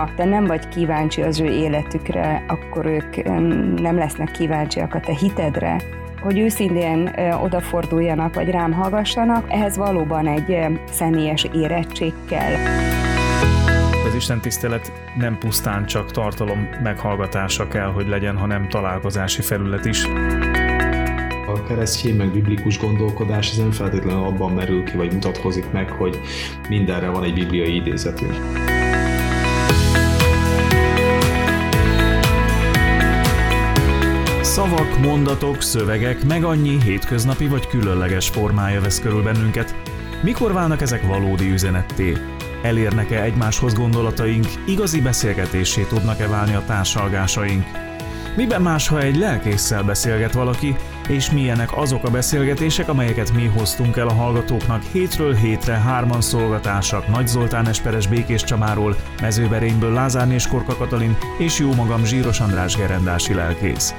hogyha te nem vagy kíváncsi az ő életükre, akkor ők nem lesznek kíváncsiak a te hitedre, hogy őszintén odaforduljanak, vagy rám hallgassanak, ehhez valóban egy személyes érettség kell. Az Isten tisztelet nem pusztán csak tartalom meghallgatása kell, hogy legyen, hanem találkozási felület is. A keresztény meg biblikus gondolkodás ez nem feltétlenül abban merül ki, vagy mutatkozik meg, hogy mindenre van egy bibliai idézetünk. Szavak, mondatok, szövegek, meg annyi hétköznapi vagy különleges formája vesz körül bennünket. Mikor válnak ezek valódi üzenetté? Elérnek-e egymáshoz gondolataink, igazi beszélgetésé tudnak-e válni a társalgásaink? Miben más, ha egy lelkésszel beszélget valaki, és milyenek azok a beszélgetések, amelyeket mi hoztunk el a hallgatóknak hétről hétre hárman szolgatársak Nagy Zoltán Esperes Békés Csamáról, Mezőberényből Lázár és Korka Katalin és jó magam Zsíros András gerendási lelkész.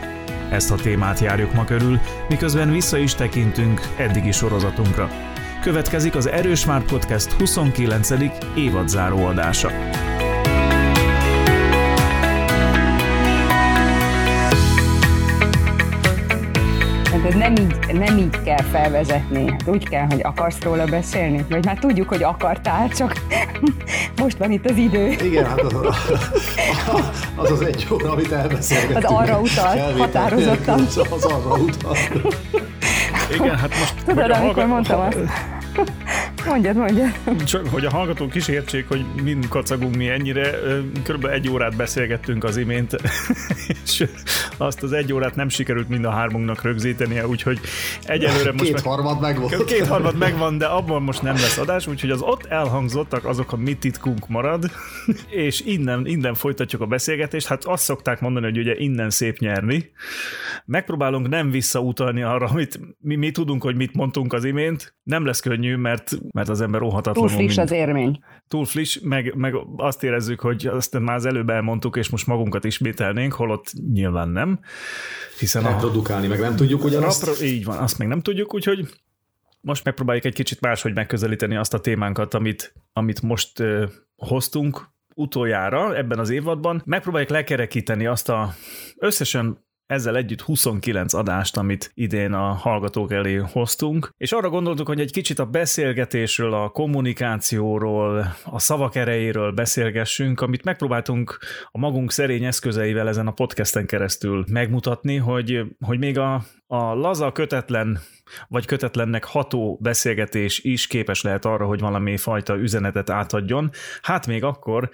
Ezt a témát járjuk ma körül, miközben vissza is tekintünk eddigi sorozatunkra. Következik az Erős Már Podcast 29. évadzáró adása. Hát nem így, nem így kell felvezetni. Hát úgy kell, hogy akarsz róla beszélni. Vagy már tudjuk, hogy akartál, csak most van itt az idő. Igen, hát az az, az egy óra, amit elbeszélgetünk. Az arra utal, határozottan. Az arra utal. Igen, hát most... Tudod, amikor mondtam azt. Mondjad, mondjad. Csak, hogy a hallgatók is értsék, hogy mind kacagunk mi ennyire. Körülbelül egy órát beszélgettünk az imént, és azt az egy órát nem sikerült mind a hármunknak rögzítenie, úgyhogy egyelőre most... Két harmad megvan. Két harmad megvan, de abban most nem lesz adás, úgyhogy az ott elhangzottak azok a mi titkunk marad, és innen, innen folytatjuk a beszélgetést. Hát azt szokták mondani, hogy ugye innen szép nyerni. Megpróbálunk nem visszautalni arra, amit mi, mi tudunk, hogy mit mondtunk az imént. Nem lesz könnyű, mert mert az ember óhatatlanul... Túl friss az érmény. Túl friss, meg, meg azt érezzük, hogy azt már az előbb elmondtuk, és most magunkat ismételnénk, holott nyilván nem. Hiszen Reprodukálni a... meg nem tudjuk ugyanazt. Rapro... Így van, azt még nem tudjuk, úgyhogy most megpróbáljuk egy kicsit máshogy megközelíteni azt a témánkat, amit, amit most uh, hoztunk utoljára ebben az évadban. Megpróbáljuk lekerekíteni azt a összesen ezzel együtt 29 adást, amit idén a hallgatók elé hoztunk, és arra gondoltuk, hogy egy kicsit a beszélgetésről, a kommunikációról, a szavak erejéről beszélgessünk, amit megpróbáltunk a magunk szerény eszközeivel ezen a podcasten keresztül megmutatni, hogy, hogy még a, a laza, kötetlen vagy kötetlennek ható beszélgetés is képes lehet arra, hogy valami fajta üzenetet átadjon. Hát még akkor,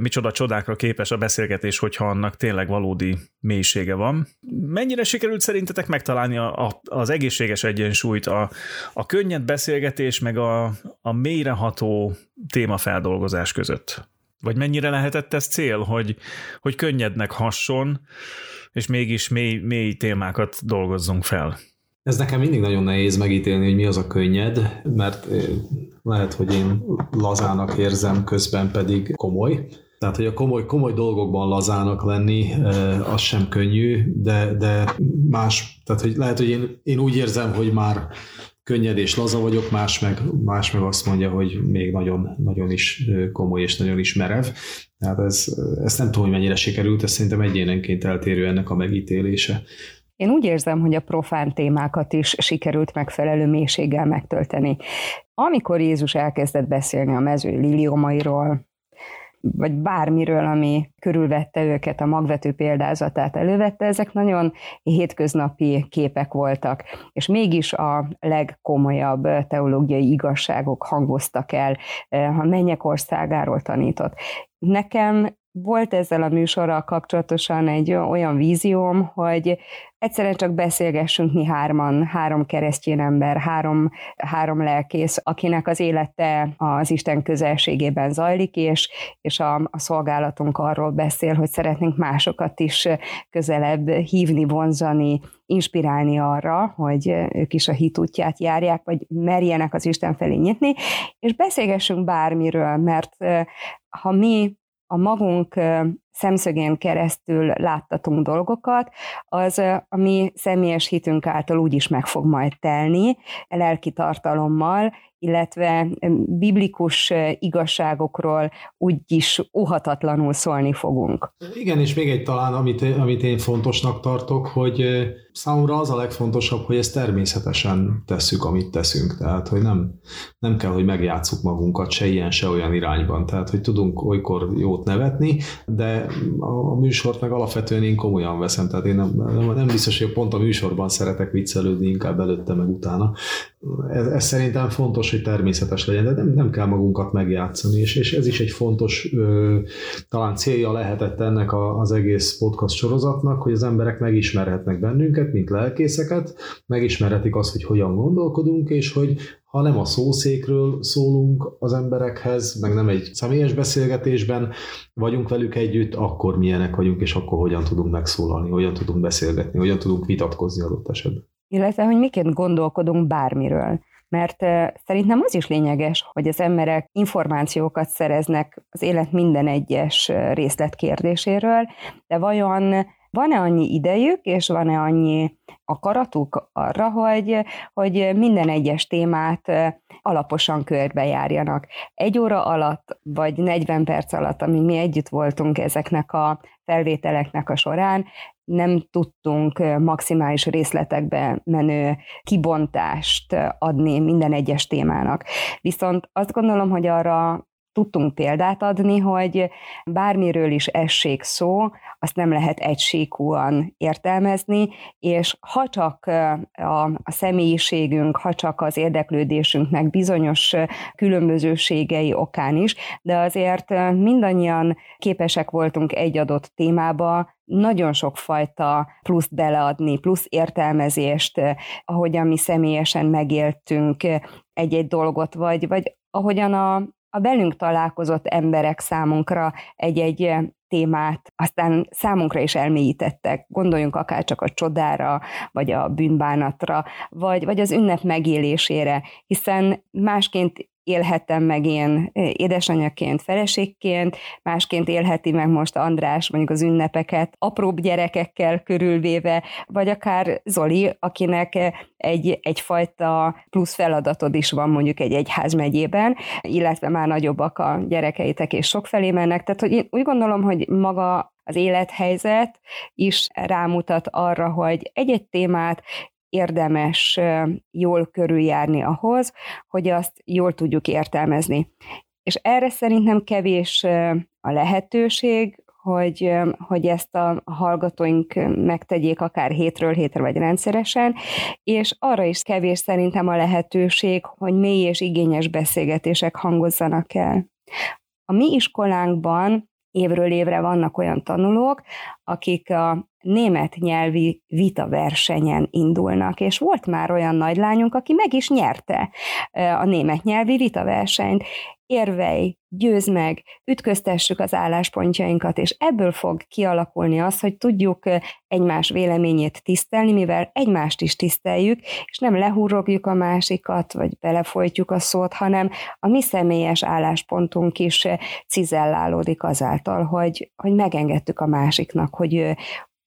micsoda csodákra képes a beszélgetés, hogyha annak tényleg valódi mélysége van. Mennyire sikerült szerintetek megtalálni a, a, az egészséges egyensúlyt, a, a könnyed beszélgetés, meg a, a mélyreható témafeldolgozás között? Vagy mennyire lehetett ez cél, hogy, hogy könnyednek hasson, és mégis mély, mély témákat dolgozzunk fel? Ez nekem mindig nagyon nehéz megítélni, hogy mi az a könnyed, mert lehet, hogy én lazának érzem, közben pedig komoly. Tehát, hogy a komoly, komoly dolgokban lazának lenni, az sem könnyű, de, de más, tehát hogy lehet, hogy én, én úgy érzem, hogy már könnyed és laza vagyok, más meg, más meg azt mondja, hogy még nagyon, nagyon is komoly és nagyon is merev. Tehát ez, ezt nem tudom, hogy mennyire sikerült, ez szerintem egyénenként eltérő ennek a megítélése. Én úgy érzem, hogy a profán témákat is sikerült megfelelő mélységgel megtölteni. Amikor Jézus elkezdett beszélni a mező liliomairól, vagy bármiről, ami körülvette őket, a magvető példázatát elővette, ezek nagyon hétköznapi képek voltak, és mégis a legkomolyabb teológiai igazságok hangoztak el, ha mennyek országáról tanított. Nekem volt ezzel a műsorral kapcsolatosan egy olyan vízióm, hogy egyszerűen csak beszélgessünk mi hárman, három keresztény ember, három, három lelkész, akinek az élete az Isten közelségében zajlik, és, és a, a szolgálatunk arról beszél, hogy szeretnénk másokat is közelebb hívni, vonzani, inspirálni arra, hogy ők is a hit útját járják, vagy merjenek az Isten felé nyitni, és beszélgessünk bármiről, mert ha mi a magunk szemszögén keresztül láttatunk dolgokat, az a mi személyes hitünk által úgy is meg fog majd telni, lelki tartalommal, illetve biblikus igazságokról úgyis óhatatlanul szólni fogunk. Igen, és még egy talán, amit, amit én fontosnak tartok, hogy számomra az a legfontosabb, hogy ezt természetesen tesszük, amit teszünk. Tehát, hogy nem, nem kell, hogy megjátsszuk magunkat se ilyen, se olyan irányban. Tehát, hogy tudunk olykor jót nevetni, de a, a műsort meg alapvetően én komolyan veszem. Tehát én nem, nem, nem biztos, hogy pont a műsorban szeretek viccelődni, inkább előtte, meg utána. Ez, ez szerintem fontos, hogy természetes legyen, de nem, nem kell magunkat megjátszani, és, és ez is egy fontos ö, talán célja lehetett ennek a, az egész podcast sorozatnak, hogy az emberek megismerhetnek bennünket, mint lelkészeket, megismerhetik azt, hogy hogyan gondolkodunk, és hogy ha nem a szószékről szólunk az emberekhez, meg nem egy személyes beszélgetésben vagyunk velük együtt, akkor milyenek vagyunk, és akkor hogyan tudunk megszólalni, hogyan tudunk beszélgetni, hogyan tudunk vitatkozni adott esetben illetve hogy miként gondolkodunk bármiről. Mert szerintem az is lényeges, hogy az emberek információkat szereznek az élet minden egyes részletkérdéséről, de vajon van-e annyi idejük, és van-e annyi akaratuk arra, hogy, hogy minden egyes témát alaposan körbejárjanak. Egy óra alatt, vagy 40 perc alatt, amíg mi együtt voltunk ezeknek a felvételeknek a során, nem tudtunk maximális részletekbe menő kibontást adni minden egyes témának. Viszont azt gondolom, hogy arra tudtunk példát adni, hogy bármiről is essék szó, azt nem lehet egységúan értelmezni, és ha csak a, a személyiségünk, ha csak az érdeklődésünknek bizonyos különbözőségei okán is, de azért mindannyian képesek voltunk egy adott témába nagyon sok fajta plusz beleadni, plusz értelmezést, ahogyan mi személyesen megéltünk egy-egy dolgot, vagy, vagy ahogyan a, a velünk találkozott emberek számunkra egy-egy témát aztán számunkra is elmélyítettek. Gondoljunk akár csak a csodára, vagy a bűnbánatra, vagy, vagy az ünnep megélésére, hiszen másként élhettem meg én édesanyaként, feleségként, másként élheti meg most András mondjuk az ünnepeket apróbb gyerekekkel körülvéve, vagy akár Zoli, akinek egy, egyfajta plusz feladatod is van mondjuk egy egyházmegyében, illetve már nagyobbak a gyerekeitek és sokfelé mennek. Tehát hogy én úgy gondolom, hogy maga az élethelyzet is rámutat arra, hogy egy-egy témát érdemes jól körüljárni ahhoz, hogy azt jól tudjuk értelmezni. És erre szerintem kevés a lehetőség, hogy, hogy ezt a hallgatóink megtegyék akár hétről hétre vagy rendszeresen, és arra is kevés szerintem a lehetőség, hogy mély és igényes beszélgetések hangozzanak el. A mi iskolánkban évről évre vannak olyan tanulók, akik a német nyelvi vita versenyen indulnak, és volt már olyan nagylányunk, aki meg is nyerte a német nyelvi vita versenyt. Érvej, győz meg, ütköztessük az álláspontjainkat, és ebből fog kialakulni az, hogy tudjuk egymás véleményét tisztelni, mivel egymást is tiszteljük, és nem lehúrogjuk a másikat, vagy belefolytjuk a szót, hanem a mi személyes álláspontunk is cizellálódik azáltal, hogy, hogy megengedtük a másiknak, hogy,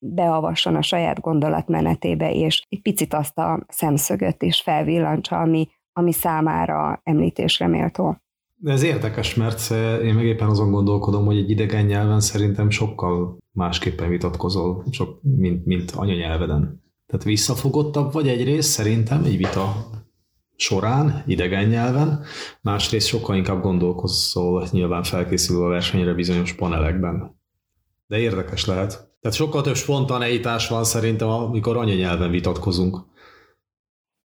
beavasson a saját gondolatmenetébe, és egy picit azt a szemszögöt is felvillantsa, ami, ami számára említésre méltó. De ez érdekes, mert én meg éppen azon gondolkodom, hogy egy idegen nyelven szerintem sokkal másképpen vitatkozol, sok, mint, mint anyanyelveden. Tehát visszafogottabb vagy egyrészt szerintem egy vita során, idegen nyelven, másrészt sokkal inkább gondolkozol nyilván felkészülve a versenyre bizonyos panelekben. De érdekes lehet. Tehát sokkal több spontaneitás van szerintem, amikor anyanyelven vitatkozunk.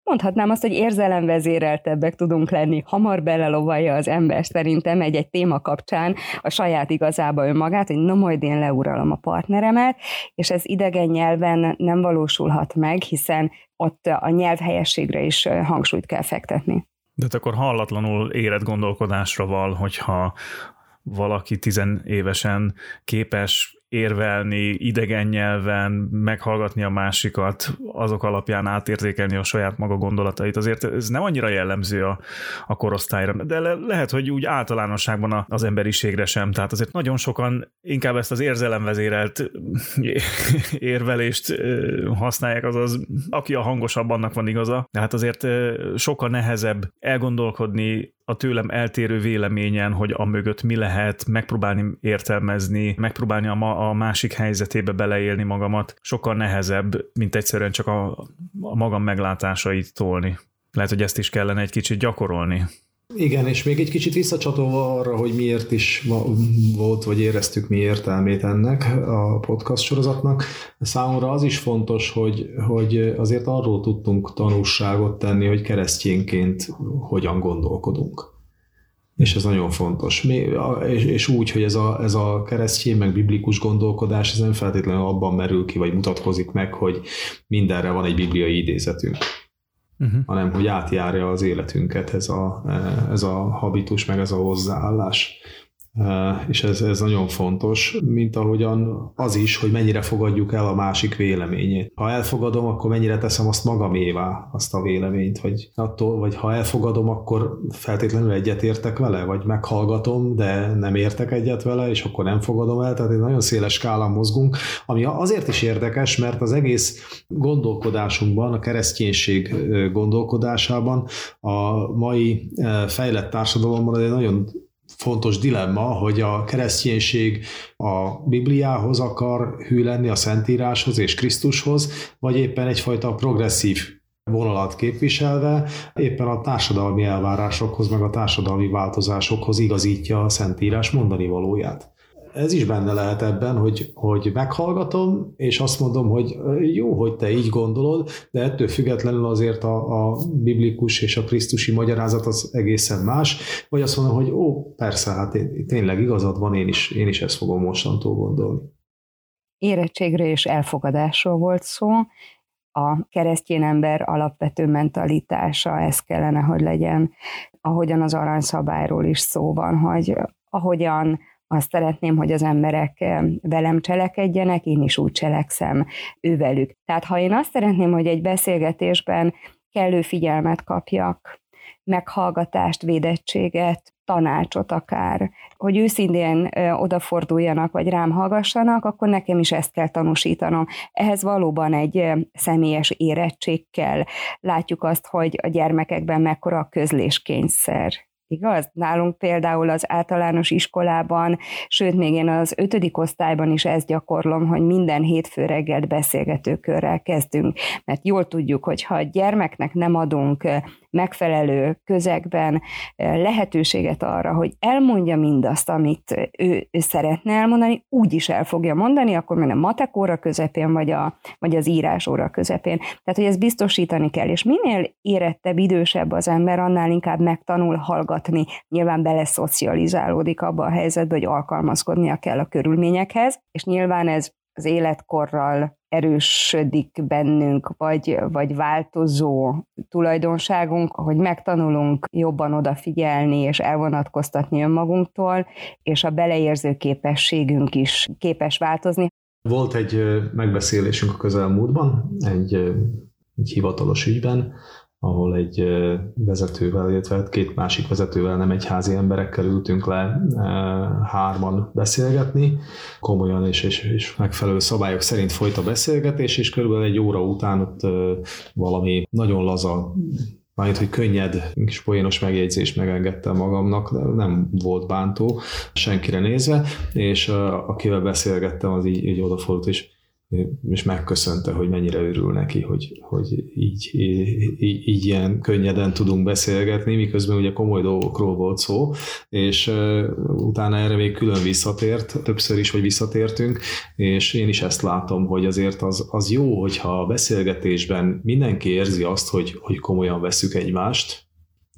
Mondhatnám azt, hogy érzelemvezéreltebbek tudunk lenni. Hamar belelovalja az ember szerintem egy-egy téma kapcsán a saját igazába önmagát, hogy na majd én leuralom a partneremet, és ez idegen nyelven nem valósulhat meg, hiszen ott a nyelvhelyességre is hangsúlyt kell fektetni. De akkor hallatlanul érett gondolkodásra val, hogyha valaki tizenévesen képes érvelni idegen nyelven, meghallgatni a másikat, azok alapján átértékelni a saját maga gondolatait. Azért ez nem annyira jellemző a, a korosztályra, de le, lehet, hogy úgy általánosságban az emberiségre sem. Tehát azért nagyon sokan inkább ezt az érzelemvezérelt érvelést használják, azaz aki a hangosabb, annak van igaza. De hát azért sokkal nehezebb elgondolkodni a tőlem eltérő véleményen, hogy a mögött mi lehet, megpróbálni értelmezni, megpróbálni a, ma, a másik helyzetébe beleélni magamat, sokkal nehezebb, mint egyszerűen csak a, a magam meglátásait tolni. Lehet, hogy ezt is kellene egy kicsit gyakorolni. Igen, és még egy kicsit visszacsatolva arra, hogy miért is volt, vagy éreztük mi értelmét ennek a podcast sorozatnak, számomra az is fontos, hogy, hogy azért arról tudtunk tanulságot tenni, hogy keresztényként hogyan gondolkodunk. És ez nagyon fontos. Mi, és, és úgy, hogy ez a, ez a keresztény, meg biblikus gondolkodás, ez nem feltétlenül abban merül ki, vagy mutatkozik meg, hogy mindenre van egy bibliai idézetünk uh-huh. hanem hogy átjárja az életünket ez a, ez a habitus, meg ez a hozzáállás és ez, ez nagyon fontos, mint ahogyan az is, hogy mennyire fogadjuk el a másik véleményét. Ha elfogadom, akkor mennyire teszem azt magamévá, azt a véleményt, vagy, attól, vagy ha elfogadom, akkor feltétlenül egyetértek vele, vagy meghallgatom, de nem értek egyet vele, és akkor nem fogadom el, tehát egy nagyon széles skálán mozgunk, ami azért is érdekes, mert az egész gondolkodásunkban, a kereszténység gondolkodásában, a mai fejlett társadalomban egy nagyon fontos dilemma, hogy a kereszténység a Bibliához akar hű lenni, a Szentíráshoz és Krisztushoz, vagy éppen egyfajta progresszív vonalat képviselve, éppen a társadalmi elvárásokhoz, meg a társadalmi változásokhoz igazítja a Szentírás mondani valóját ez is benne lehet ebben, hogy, hogy meghallgatom, és azt mondom, hogy jó, hogy te így gondolod, de ettől függetlenül azért a, a biblikus és a krisztusi magyarázat az egészen más, vagy azt mondom, hogy ó, persze, hát én, tényleg igazad van, én is, én is ezt fogom mostantól gondolni. Érettségre és elfogadásról volt szó, a keresztény ember alapvető mentalitása, ez kellene, hogy legyen, ahogyan az aranyszabályról is szó van, hogy ahogyan azt szeretném, hogy az emberek velem cselekedjenek, én is úgy cselekszem ővelük. Tehát ha én azt szeretném, hogy egy beszélgetésben kellő figyelmet kapjak, meghallgatást, védettséget, tanácsot akár, hogy őszintén odaforduljanak, vagy rám hallgassanak, akkor nekem is ezt kell tanúsítanom. Ehhez valóban egy személyes érettség kell. Látjuk azt, hogy a gyermekekben mekkora a közléskényszer Igaz? Nálunk például az általános iskolában, sőt, még én az ötödik osztályban is ezt gyakorlom, hogy minden hétfő reggelt beszélgetőkörrel kezdünk, mert jól tudjuk, hogy ha a gyermeknek nem adunk megfelelő közegben lehetőséget arra, hogy elmondja mindazt, amit ő, ő szeretne elmondani, úgy is el fogja mondani, akkor meg a matek óra közepén, vagy, a, vagy az írás óra közepén. Tehát, hogy ezt biztosítani kell, és minél érettebb, idősebb az ember, annál inkább megtanul hallgatni, nyilván beleszocializálódik abba a helyzetbe, hogy alkalmazkodnia kell a körülményekhez, és nyilván ez az életkorral erősödik bennünk, vagy, vagy változó tulajdonságunk, hogy megtanulunk jobban odafigyelni és elvonatkoztatni önmagunktól, és a beleérző képességünk is képes változni. Volt egy megbeszélésünk a közelmúltban, egy, egy hivatalos ügyben, ahol egy vezetővel, illetve hát két másik vezetővel, nem egy házi emberekkel ültünk le hárman beszélgetni, komolyan és, és, és megfelelő szabályok szerint folyt a beszélgetés, és körülbelül egy óra után ott valami nagyon laza Mármint, hogy könnyed, kis poénos megjegyzést megengedtem magamnak, nem volt bántó senkire nézve, és akivel beszélgettem, az így, így odafordult, és és megköszönte, hogy mennyire örül neki, hogy, hogy így, így, így ilyen könnyeden tudunk beszélgetni, miközben ugye komoly dolgokról volt szó, és utána erre még külön visszatért, többször is, hogy visszatértünk, és én is ezt látom, hogy azért az, az jó, hogyha a beszélgetésben mindenki érzi azt, hogy, hogy komolyan veszük egymást,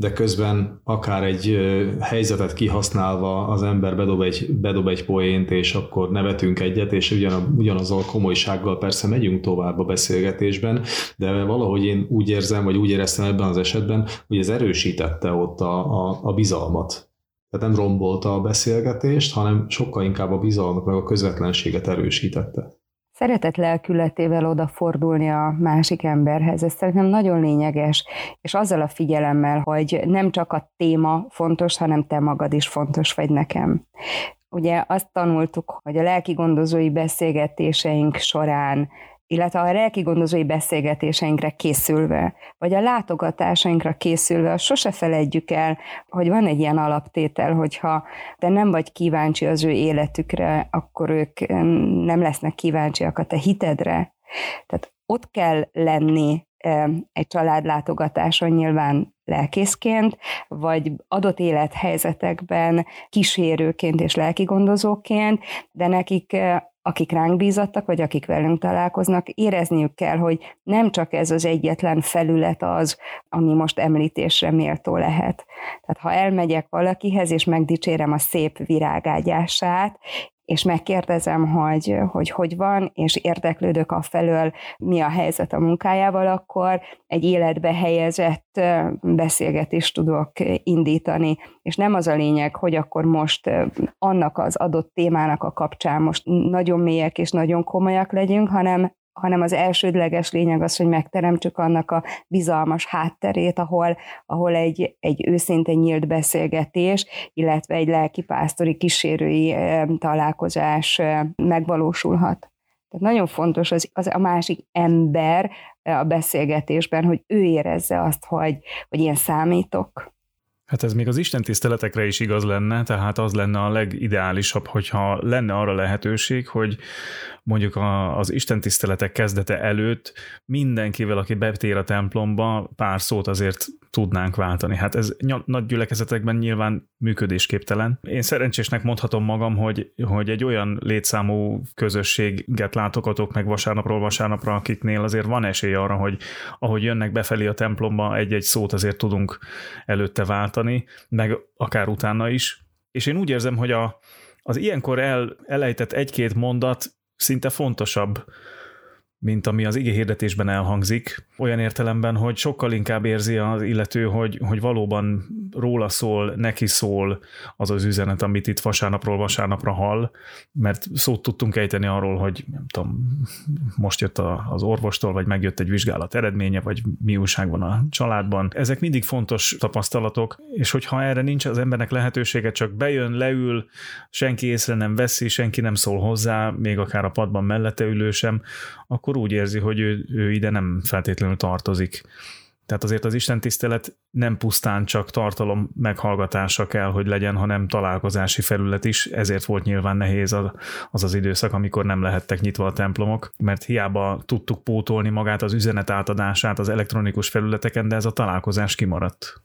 de közben akár egy helyzetet kihasználva az ember bedob egy, bedob egy poént, és akkor nevetünk egyet, és ugyan, ugyanazzal komolysággal persze megyünk tovább a beszélgetésben, de valahogy én úgy érzem, vagy úgy éreztem ebben az esetben, hogy ez erősítette ott a, a, a bizalmat Tehát nem rombolta a beszélgetést, hanem sokkal inkább a bizalmat meg a közvetlenséget erősítette. Szeretet lelkületével odafordulni a másik emberhez, ez szerintem nagyon lényeges, és azzal a figyelemmel, hogy nem csak a téma fontos, hanem te magad is fontos vagy nekem. Ugye azt tanultuk, hogy a lelki gondozói beszélgetéseink során illetve a lelki gondozói beszélgetéseinkre készülve, vagy a látogatásainkra készülve, sose felejtjük el, hogy van egy ilyen alaptétel, hogyha te nem vagy kíváncsi az ő életükre, akkor ők nem lesznek kíváncsiak a te hitedre. Tehát ott kell lenni egy családlátogatáson nyilván lelkészként, vagy adott élethelyzetekben kísérőként és lelkigondozóként, de nekik akik ránk bízattak, vagy akik velünk találkoznak, érezniük kell, hogy nem csak ez az egyetlen felület az, ami most említésre méltó lehet. Tehát ha elmegyek valakihez, és megdicsérem a szép virágágyását, és megkérdezem, hogy, hogy hogy van, és érdeklődök a felől, mi a helyzet a munkájával, akkor egy életbe helyezett beszélgetést tudok indítani. És nem az a lényeg, hogy akkor most annak az adott témának a kapcsán most nagyon mélyek és nagyon komolyak legyünk, hanem hanem az elsődleges lényeg az, hogy megteremtsük annak a bizalmas hátterét, ahol, ahol egy, egy őszinte nyílt beszélgetés, illetve egy lelkipásztori kísérői találkozás megvalósulhat. Tehát nagyon fontos az, az a másik ember a beszélgetésben, hogy ő érezze azt, hogy, hogy ilyen számítok. Hát ez még az Isten tiszteletekre is igaz lenne, tehát az lenne a legideálisabb, hogyha lenne arra lehetőség, hogy mondjuk a, az Isten tiszteletek kezdete előtt mindenkivel, aki betér a templomba, pár szót azért tudnánk váltani. Hát ez nagy gyülekezetekben nyilván működésképtelen. Én szerencsésnek mondhatom magam, hogy, hogy egy olyan létszámú közösséget látogatok meg vasárnapról vasárnapra, akiknél azért van esély arra, hogy ahogy jönnek befelé a templomba, egy-egy szót azért tudunk előtte váltani, meg akár utána is. És én úgy érzem, hogy a, az ilyenkor el, elejtett egy-két mondat szinte fontosabb, mint ami az ige hirdetésben elhangzik, olyan értelemben, hogy sokkal inkább érzi az illető, hogy, hogy valóban róla szól, neki szól az az üzenet, amit itt vasárnapról vasárnapra hall, mert szót tudtunk ejteni arról, hogy nem tudom, most jött a, az orvostól, vagy megjött egy vizsgálat eredménye, vagy mi újság van a családban. Ezek mindig fontos tapasztalatok, és hogyha erre nincs az embernek lehetősége, csak bejön, leül, senki észre nem veszi, senki nem szól hozzá, még akár a padban mellette ülő sem, akkor úgy érzi, hogy ő, ő ide nem feltétlenül tartozik. Tehát azért az Isten tisztelet nem pusztán csak tartalom meghallgatása kell, hogy legyen, hanem találkozási felület is, ezért volt nyilván nehéz az az időszak, amikor nem lehettek nyitva a templomok, mert hiába tudtuk pótolni magát az üzenet átadását az elektronikus felületeken, de ez a találkozás kimaradt.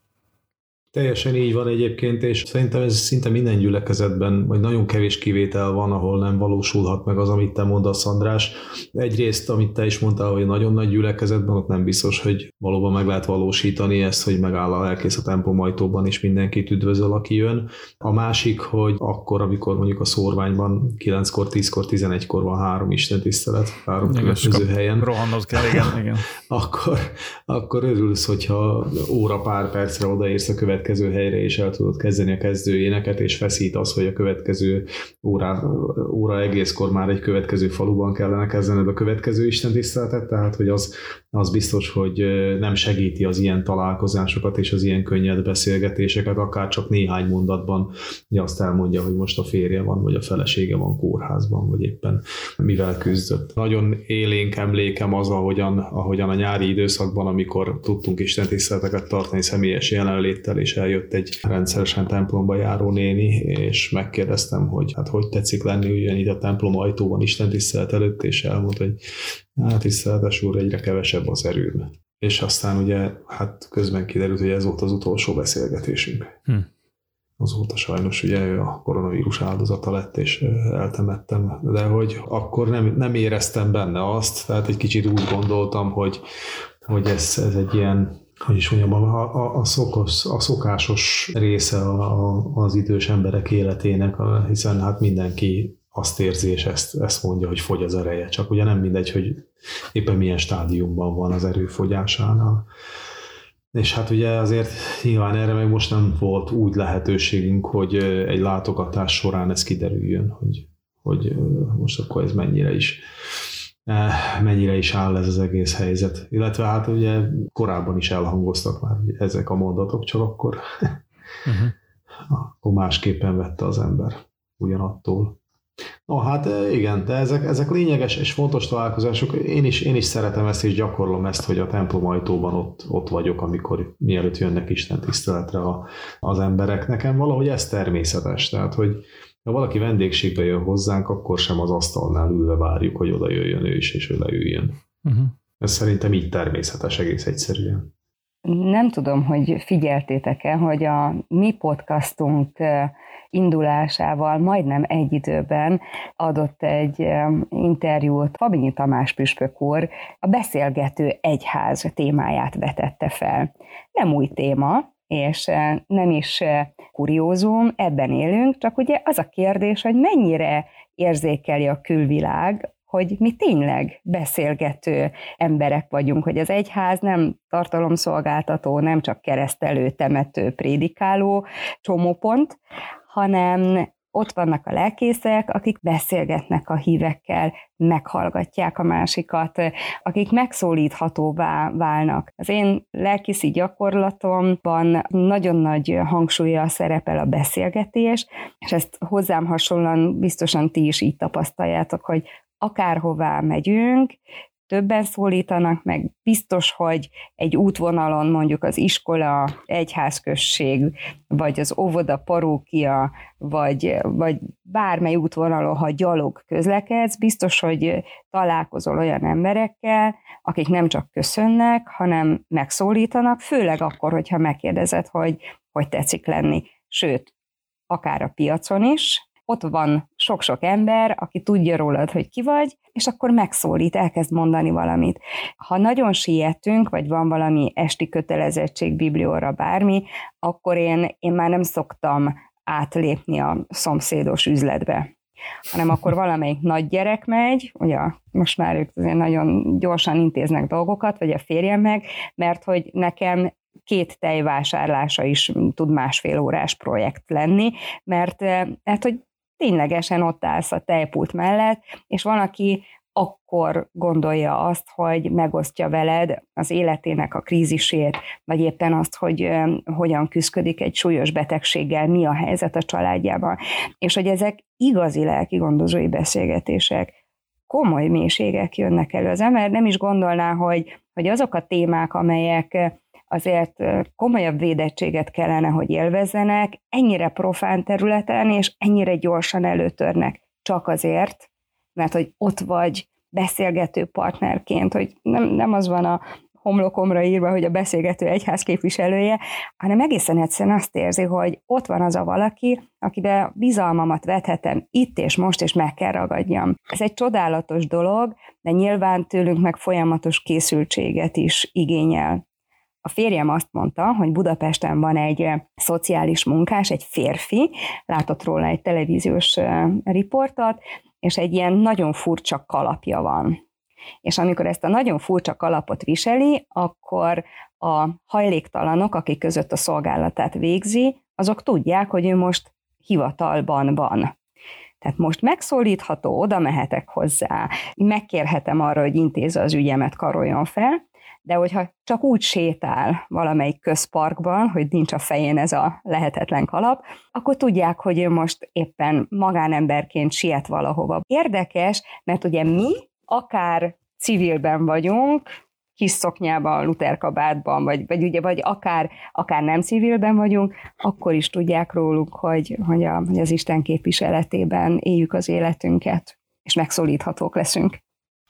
Teljesen így van egyébként, és szerintem ez szinte minden gyülekezetben, vagy nagyon kevés kivétel van, ahol nem valósulhat meg az, amit te mondasz, András. Egyrészt, amit te is mondtál, hogy nagyon nagy gyülekezetben, ott nem biztos, hogy valóban meg lehet valósítani ezt, hogy megáll a lelkész a templom ajtóban, és mindenkit üdvözöl, aki jön. A másik, hogy akkor, amikor mondjuk a szórványban 9-kor, 10-kor, 11-kor van három Isten tisztelet, három igen, következő helyen. Rohannod kell, igen, igen. akkor, akkor örülsz, hogyha óra pár percre odaérsz a következő következő helyre is el tudod kezdeni a kezdő éneket, és feszít az, hogy a következő óra, óra egészkor már egy következő faluban kellene kezdened a következő istentiszteletet, tehát hogy az, az biztos, hogy nem segíti az ilyen találkozásokat és az ilyen könnyed beszélgetéseket, akár csak néhány mondatban hogy azt elmondja, hogy most a férje van, vagy a felesége van kórházban, vagy éppen mivel küzdött. Nagyon élénk emlékem az, ahogyan, ahogyan a nyári időszakban, amikor tudtunk istentiszteleteket tartani személyes jelenléttel, és eljött egy rendszeresen templomba járó néni, és megkérdeztem, hogy hát hogy tetszik lenni ugyanígy a templom ajtóban Isten tisztelet előtt, és elmondta, hogy hát tiszteletes úr, egyre kevesebb az erőm. És aztán ugye, hát közben kiderült, hogy ez volt az utolsó beszélgetésünk. Hm. Azóta sajnos ugye ő a koronavírus áldozata lett, és eltemettem, de hogy akkor nem, nem éreztem benne azt, tehát egy kicsit úgy gondoltam, hogy, hogy ez, ez egy ilyen hogy is mondjam, a, a, a, szokos, a szokásos része a, a, az idős emberek életének, hiszen hát mindenki azt érzi, és ezt, ezt mondja, hogy fogy az ereje. Csak ugye nem mindegy, hogy éppen milyen stádiumban van az erőfogyásánál. És hát ugye azért nyilván erre meg most nem volt úgy lehetőségünk, hogy egy látogatás során ez kiderüljön, hogy, hogy most akkor ez mennyire is mennyire is áll ez az egész helyzet. Illetve hát ugye korábban is elhangoztak már ezek a mondatok, csak akkor, uh-huh. akkor másképpen vette az ember ugyanattól. No, hát igen, de ezek, ezek lényeges és fontos találkozások. Én is, én is szeretem ezt, és gyakorlom ezt, hogy a templom ajtóban ott, ott vagyok, amikor mielőtt jönnek Isten tiszteletre a, az emberek. Nekem valahogy ez természetes, tehát hogy ha valaki vendégségbe jön hozzánk, akkor sem az asztalnál ülve várjuk, hogy oda jöjjön ő is, és ő leüljön. Uh-huh. Ez szerintem így természetes egész egyszerűen. Nem tudom, hogy figyeltétek-e, hogy a mi podcastunk indulásával majdnem egy időben adott egy interjút Fabinyi Tamás püspök úr, a beszélgető egyház témáját vetette fel. Nem új téma, és nem is kuriózum, ebben élünk, csak ugye az a kérdés, hogy mennyire érzékeli a külvilág, hogy mi tényleg beszélgető emberek vagyunk, hogy az egyház nem tartalomszolgáltató, nem csak keresztelő, temető, prédikáló csomópont, hanem ott vannak a lelkészek, akik beszélgetnek a hívekkel, meghallgatják a másikat, akik megszólíthatóvá válnak. Az én lelkészi gyakorlatomban nagyon nagy hangsúlya szerepel a beszélgetés, és ezt hozzám hasonlóan biztosan ti is így tapasztaljátok, hogy akárhová megyünk, többen szólítanak meg, biztos, hogy egy útvonalon mondjuk az iskola, egyházközség, vagy az óvoda, parókia, vagy, vagy bármely útvonalon, ha gyalog közlekedsz, biztos, hogy találkozol olyan emberekkel, akik nem csak köszönnek, hanem megszólítanak, főleg akkor, hogyha megkérdezed, hogy hogy tetszik lenni. Sőt, akár a piacon is, ott van sok-sok ember, aki tudja rólad, hogy ki vagy, és akkor megszólít, elkezd mondani valamit. Ha nagyon sietünk, vagy van valami esti kötelezettség, biblióra, bármi, akkor én, én már nem szoktam átlépni a szomszédos üzletbe hanem akkor valamelyik nagy gyerek megy, ugye most már ők azért nagyon gyorsan intéznek dolgokat, vagy a férjem meg, mert hogy nekem két tejvásárlása is tud másfél órás projekt lenni, mert hát, hogy ténylegesen ott állsz a tejpult mellett, és van, aki akkor gondolja azt, hogy megosztja veled az életének a krízisét, vagy éppen azt, hogy hogyan küzdik egy súlyos betegséggel, mi a helyzet a családjában, és hogy ezek igazi lelki gondozói beszélgetések, komoly mélységek jönnek elő. Az ember nem is gondolná, hogy, hogy azok a témák, amelyek azért komolyabb védettséget kellene, hogy élvezzenek, ennyire profán területen, és ennyire gyorsan előtörnek. Csak azért, mert hogy ott vagy beszélgető partnerként, hogy nem, nem az van a homlokomra írva, hogy a beszélgető egyház képviselője, hanem egészen egyszerűen azt érzi, hogy ott van az a valaki, akibe bizalmamat vethetem itt és most, és meg kell ragadjam. Ez egy csodálatos dolog, de nyilván tőlünk meg folyamatos készültséget is igényel. A férjem azt mondta, hogy Budapesten van egy eh, szociális munkás, egy férfi, látott róla egy televíziós eh, riportot, és egy ilyen nagyon furcsa kalapja van. És amikor ezt a nagyon furcsa kalapot viseli, akkor a hajléktalanok, akik között a szolgálatát végzi, azok tudják, hogy ő most hivatalban van. Tehát most megszólítható, oda mehetek hozzá, megkérhetem arra, hogy intézze az ügyemet, karoljon fel, de hogyha csak úgy sétál valamelyik közparkban, hogy nincs a fején ez a lehetetlen kalap, akkor tudják, hogy ő most éppen magánemberként siet valahova. Érdekes, mert ugye mi akár civilben vagyunk, kis szoknyában, luterkabátban, vagy, vagy, ugye, vagy akár, akár nem civilben vagyunk, akkor is tudják róluk, hogy, hogy, a, hogy az Isten képviseletében éljük az életünket, és megszólíthatók leszünk.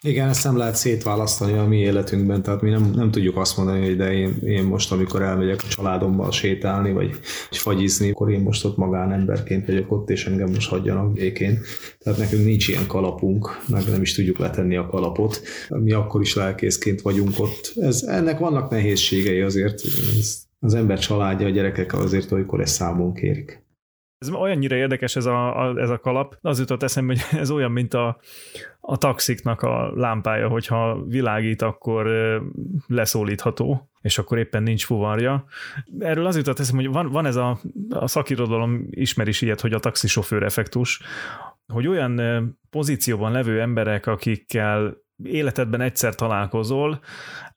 Igen, ezt nem lehet szétválasztani a mi életünkben, tehát mi nem, nem tudjuk azt mondani, hogy de én, én most, amikor elmegyek a családommal sétálni, vagy, vagy fagyizni, akkor én most ott magánemberként vagyok ott, és engem most hagyjanak békén. Tehát nekünk nincs ilyen kalapunk, meg nem is tudjuk letenni a kalapot. Mi akkor is lelkészként vagyunk ott. Ez, ennek vannak nehézségei azért, az ember családja, a gyerekek azért olykor ezt számon kérik. Ez olyannyira érdekes ez a, a, ez a kalap, az jutott eszembe, hogy ez olyan, mint a, a taxiknak a lámpája, hogyha világít, akkor leszólítható. és akkor éppen nincs fuvarja. Erről az jutott eszem, hogy van, van ez a, a szakirodalom ismer is ilyet, hogy a taxisofőr effektus, hogy olyan pozícióban levő emberek, akikkel életedben egyszer találkozol,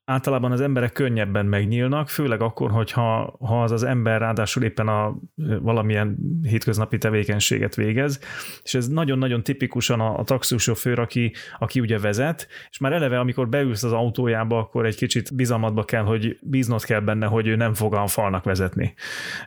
általában az emberek könnyebben megnyílnak, főleg akkor, hogyha ha az az ember ráadásul éppen a valamilyen hétköznapi tevékenységet végez, és ez nagyon-nagyon tipikusan a, a taxisofőr, aki, aki ugye vezet, és már eleve, amikor beülsz az autójába, akkor egy kicsit bizalmatba kell, hogy bíznod kell benne, hogy ő nem fog a falnak vezetni,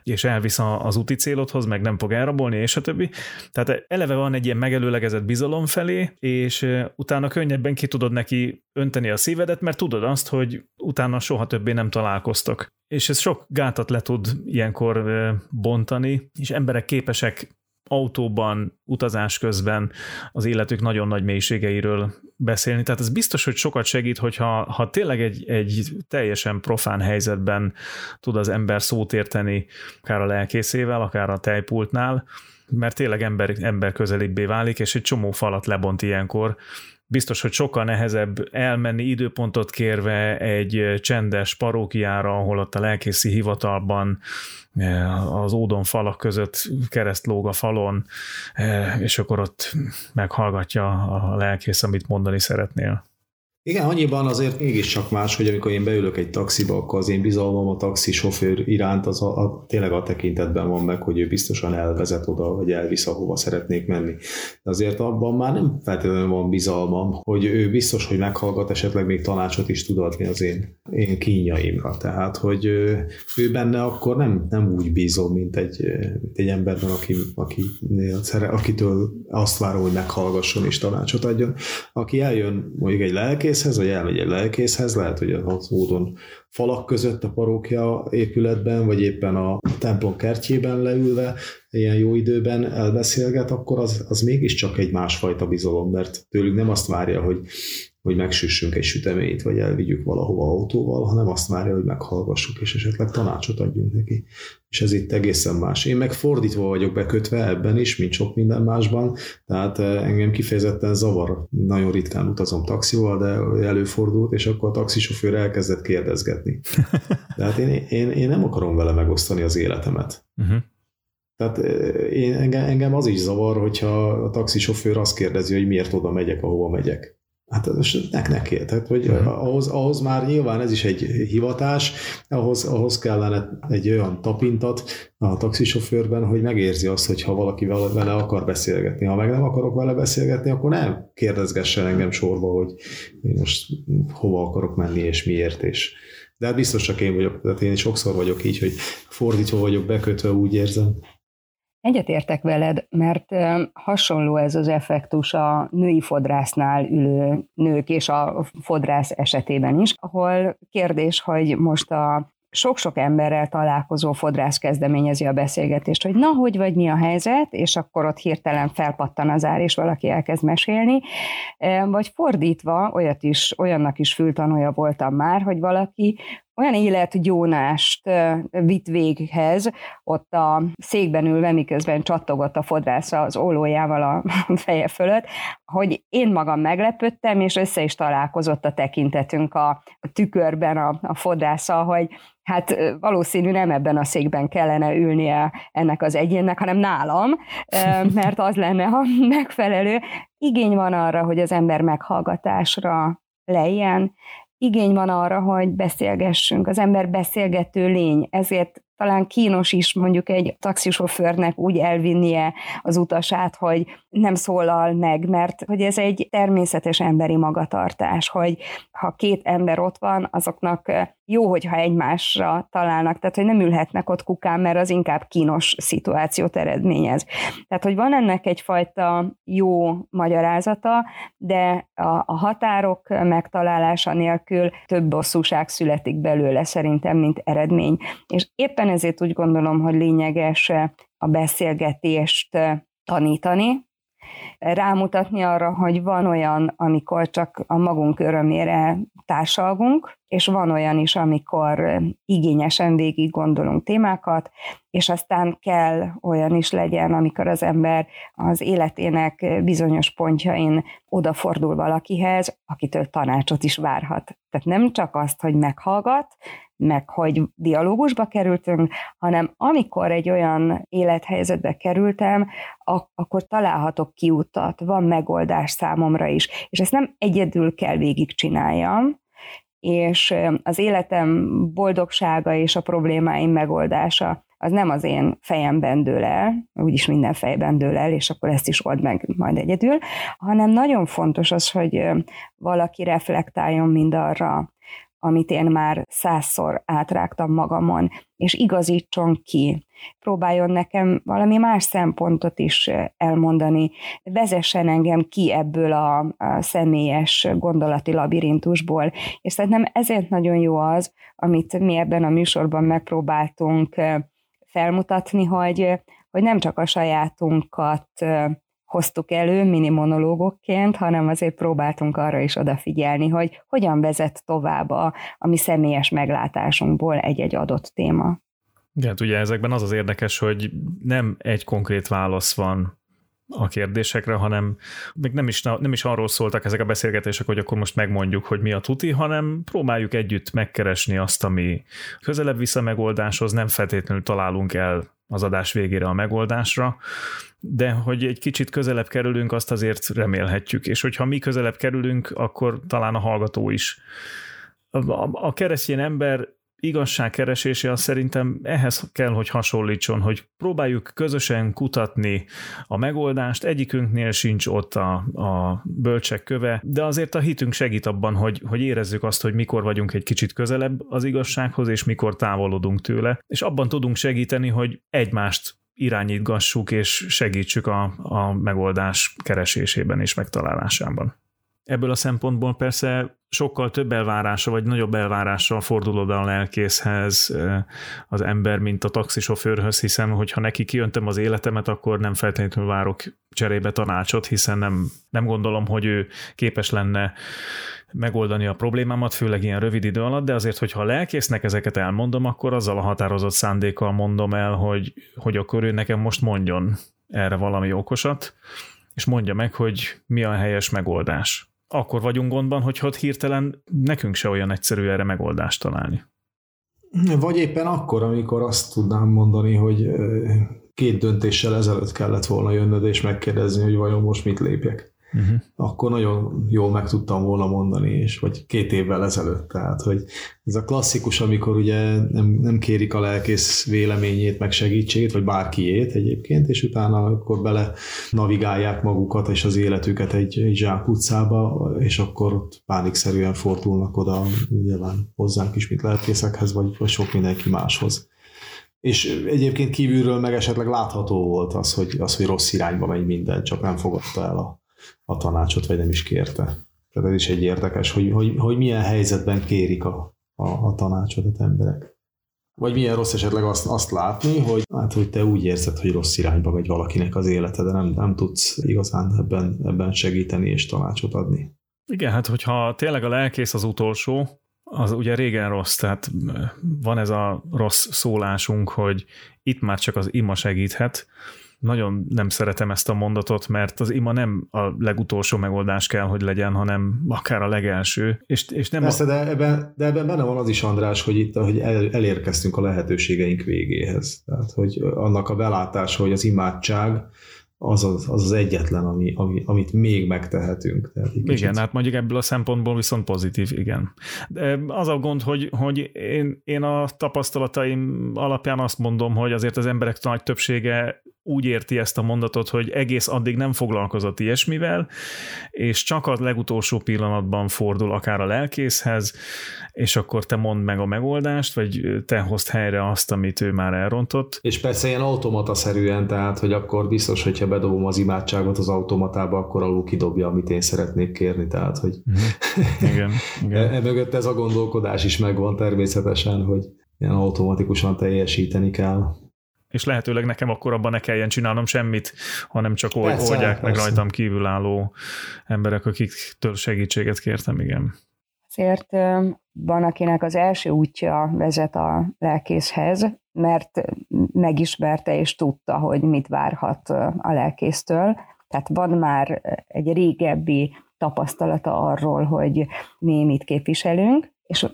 és elvisz az úti célodhoz, meg nem fog elrabolni, és a többi. Tehát eleve van egy ilyen megelőlegezett bizalom felé, és utána könnyebben ki tudod neki önteni a szívedet, mert tudod azt, hogy hogy utána soha többé nem találkoztak. És ez sok gátat le tud ilyenkor bontani, és emberek képesek autóban, utazás közben az életük nagyon nagy mélységeiről beszélni. Tehát ez biztos, hogy sokat segít, hogyha ha tényleg egy, egy teljesen profán helyzetben tud az ember szót érteni, akár a lelkészével, akár a tejpultnál, mert tényleg ember, ember közelibbé válik, és egy csomó falat lebont ilyenkor, biztos, hogy sokkal nehezebb elmenni időpontot kérve egy csendes parókiára, ahol ott a lelkészi hivatalban az ódon falak között kereszt lóg a falon, és akkor ott meghallgatja a lelkész, amit mondani szeretnél. Igen, annyiban azért mégiscsak más, hogy amikor én beülök egy taxiba, akkor az én bizalmam a taxi sofőr iránt az a, a, tényleg a tekintetben van meg, hogy ő biztosan elvezet oda, vagy elvisz, ahova szeretnék menni. De azért abban már nem feltétlenül van bizalmam, hogy ő biztos, hogy meghallgat, esetleg még tanácsot is tud adni az én, én kínjaimra. Tehát, hogy ő, benne akkor nem, nem úgy bízom, mint egy, mint egy emberben, aki, aki, akitől azt várom, hogy meghallgasson és tanácsot adjon. Aki eljön mondjuk egy lelki lelkészhez, vagy elmegy egy lelkészhez, lehet, hogy az módon falak között a parókja épületben, vagy éppen a templom kertjében leülve, ilyen jó időben elbeszélget, akkor az, az mégiscsak egy másfajta bizalom, mert tőlük nem azt várja, hogy hogy megsüssünk egy süteményt, vagy elvigyük valahova autóval, hanem azt várja, hogy meghallgassuk, és esetleg tanácsot adjunk neki. És ez itt egészen más. Én meg fordítva vagyok bekötve ebben is, mint sok minden másban, tehát eh, engem kifejezetten zavar. Nagyon ritkán utazom taxival, de előfordult, és akkor a taxisofőr elkezdett kérdezgetni. Tehát én, én, én nem akarom vele megosztani az életemet. Uh-huh. Tehát eh, én, engem, engem az is zavar, hogyha a taxisofőr azt kérdezi, hogy miért oda megyek, ahova megyek. Hát most nek neki, tehát hogy uh-huh. ahhoz, ahhoz már nyilván ez is egy hivatás, ahhoz, ahhoz kellene egy olyan tapintat a taxisofőrben, hogy megérzi azt, hogy ha valaki vele akar beszélgetni. Ha meg nem akarok vele beszélgetni, akkor nem kérdezgessen engem sorba, hogy én most hova akarok menni és miért, és de hát biztos csak én vagyok, tehát én sokszor vagyok így, hogy fordítva vagyok bekötve, úgy érzem. Egyetértek veled, mert hasonló ez az effektus a női fodrásznál ülő nők és a fodrász esetében is, ahol kérdés, hogy most a sok-sok emberrel találkozó fodrász kezdeményezi a beszélgetést, hogy na, hogy vagy, mi a helyzet, és akkor ott hirtelen felpattan az ár, és valaki elkezd mesélni, vagy fordítva, olyat is, olyannak is fültanúja voltam már, hogy valaki olyan életgyónást vitt véghez, ott a székben ülve, miközben csattogott a fodrásza az ólójával a feje fölött, hogy én magam meglepődtem, és össze is találkozott a tekintetünk a, tükörben a, a fodrásza, hogy hát valószínű nem ebben a székben kellene ülnie ennek az egyénnek, hanem nálam, mert az lenne a megfelelő. Igény van arra, hogy az ember meghallgatásra lejjen, igény van arra, hogy beszélgessünk. Az ember beszélgető lény, ezért talán kínos is mondjuk egy taxisofőrnek úgy elvinnie az utasát, hogy nem szólal meg, mert hogy ez egy természetes emberi magatartás, hogy ha két ember ott van, azoknak jó, hogyha egymásra találnak, tehát hogy nem ülhetnek ott kukán, mert az inkább kínos szituációt eredményez. Tehát, hogy van ennek egyfajta jó magyarázata, de a, a határok megtalálása nélkül több bosszúság születik belőle szerintem, mint eredmény. És éppen ezért úgy gondolom, hogy lényeges a beszélgetést tanítani, rámutatni arra, hogy van olyan, amikor csak a magunk örömére társalgunk, és van olyan is, amikor igényesen végig gondolunk témákat, és aztán kell olyan is legyen, amikor az ember az életének bizonyos pontjain odafordul valakihez, akitől tanácsot is várhat. Tehát nem csak azt, hogy meghallgat, meg hogy dialógusba kerültünk, hanem amikor egy olyan élethelyzetbe kerültem, ak- akkor találhatok kiutat, van megoldás számomra is. És ezt nem egyedül kell végigcsináljam, és az életem boldogsága és a problémáim megoldása az nem az én fejemben dől el, úgyis minden fejben dől el, és akkor ezt is old meg majd egyedül, hanem nagyon fontos az, hogy valaki reflektáljon mind arra, amit én már százszor átrágtam magamon, és igazítson ki. Próbáljon nekem valami más szempontot is elmondani, vezessen engem ki ebből a, a személyes gondolati labirintusból. És szerintem ezért nagyon jó az, amit mi ebben a műsorban megpróbáltunk felmutatni, hogy, hogy nem csak a sajátunkat hoztuk elő mini monológokként, hanem azért próbáltunk arra is odafigyelni, hogy hogyan vezet tovább a, a mi személyes meglátásunkból egy-egy adott téma. Igen, hát ugye ezekben az az érdekes, hogy nem egy konkrét válasz van a kérdésekre, hanem még nem is, nem is arról szóltak ezek a beszélgetések, hogy akkor most megmondjuk, hogy mi a tuti, hanem próbáljuk együtt megkeresni azt, ami közelebb vissza megoldáshoz, nem feltétlenül találunk el az adás végére a megoldásra, de hogy egy kicsit közelebb kerülünk, azt azért remélhetjük, és hogyha mi közelebb kerülünk, akkor talán a hallgató is. A, a keresztény ember igazságkeresése az szerintem ehhez kell, hogy hasonlítson, hogy próbáljuk közösen kutatni a megoldást, egyikünknél sincs ott a, a bölcsek köve, de azért a hitünk segít abban, hogy, hogy érezzük azt, hogy mikor vagyunk egy kicsit közelebb az igazsághoz, és mikor távolodunk tőle, és abban tudunk segíteni, hogy egymást irányítgassuk és segítsük a, a megoldás keresésében és megtalálásában. Ebből a szempontból persze sokkal több elvárása, vagy nagyobb elvárással fordul oda a lelkészhez az ember, mint a taxisofőrhöz, hiszen hogyha neki kijöntem az életemet, akkor nem feltétlenül várok cserébe tanácsot, hiszen nem, nem gondolom, hogy ő képes lenne megoldani a problémámat, főleg ilyen rövid idő alatt, de azért, hogyha a lelkésznek ezeket elmondom, akkor azzal a határozott szándékkal mondom el, hogy, hogy akkor ő nekem most mondjon erre valami okosat, és mondja meg, hogy mi a helyes megoldás akkor vagyunk gondban, hogy ott hirtelen nekünk se olyan egyszerű erre megoldást találni. Vagy éppen akkor, amikor azt tudnám mondani, hogy két döntéssel ezelőtt kellett volna jönnöd és megkérdezni, hogy vajon most mit lépjek uh-huh. akkor nagyon jól meg tudtam volna mondani, és vagy két évvel ezelőtt. Tehát, hogy ez a klasszikus, amikor ugye nem, nem kérik a lelkész véleményét, meg segítségét, vagy bárkiét egyébként, és utána akkor bele navigálják magukat és az életüket egy, egy zsákutcába, és akkor ott pánikszerűen fordulnak oda nyilván hozzánk is, mint lelkészekhez, vagy, vagy sok mindenki máshoz. És egyébként kívülről meg esetleg látható volt az, hogy, az, hogy rossz irányba megy minden, csak nem fogadta el a, a tanácsot, vagy nem is kérte. Tehát ez is egy érdekes, hogy, hogy, hogy milyen helyzetben kérik a, a, a tanácsot az emberek. Vagy milyen rossz esetleg azt, azt látni, hogy, hát, hogy te úgy érzed, hogy rossz irányba megy valakinek az élete, de nem, nem tudsz igazán ebben, ebben segíteni és tanácsot adni. Igen, hát hogyha tényleg a lelkész az utolsó, az ugye régen rossz, tehát van ez a rossz szólásunk, hogy itt már csak az ima segíthet, nagyon nem szeretem ezt a mondatot, mert az ima nem a legutolsó megoldás kell, hogy legyen, hanem akár a legelső. És, és nem Persze, a... de, ebben, de ebben benne van az is, András, hogy itt hogy el, elérkeztünk a lehetőségeink végéhez. Tehát, hogy annak a belátása, hogy az imádság az az, az, az egyetlen, ami, ami, amit még megtehetünk. Tehát igen, kicsit... hát mondjuk ebből a szempontból viszont pozitív, igen. De az a gond, hogy, hogy én, én a tapasztalataim alapján azt mondom, hogy azért az emberek nagy többsége úgy érti ezt a mondatot, hogy egész addig nem foglalkozott ilyesmivel, és csak a legutolsó pillanatban fordul akár a lelkészhez, és akkor te mondd meg a megoldást, vagy te hozd helyre azt, amit ő már elrontott. És persze ilyen automata-szerűen, tehát, hogy akkor biztos, hogyha bedobom az imádságot az automatába, akkor alul kidobja, amit én szeretnék kérni, tehát, hogy mm-hmm. igen, igen. e, mögött ez a gondolkodás is megvan természetesen, hogy ilyen automatikusan teljesíteni kell és lehetőleg nekem akkor abban ne kelljen csinálnom semmit, hanem csak persze, oldják persze. meg rajtam kívülálló emberek, akiktől segítséget kértem, igen. Azért van, akinek az első útja vezet a lelkészhez, mert megismerte és tudta, hogy mit várhat a lelkésztől. Tehát van már egy régebbi tapasztalata arról, hogy mi mit képviselünk, és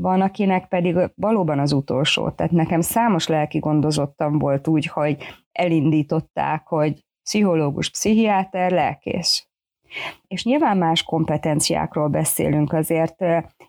van, akinek pedig valóban az utolsó. Tehát nekem számos lelki gondozottam volt úgy, hogy elindították, hogy pszichológus, pszichiáter, lelkész. És nyilván más kompetenciákról beszélünk, azért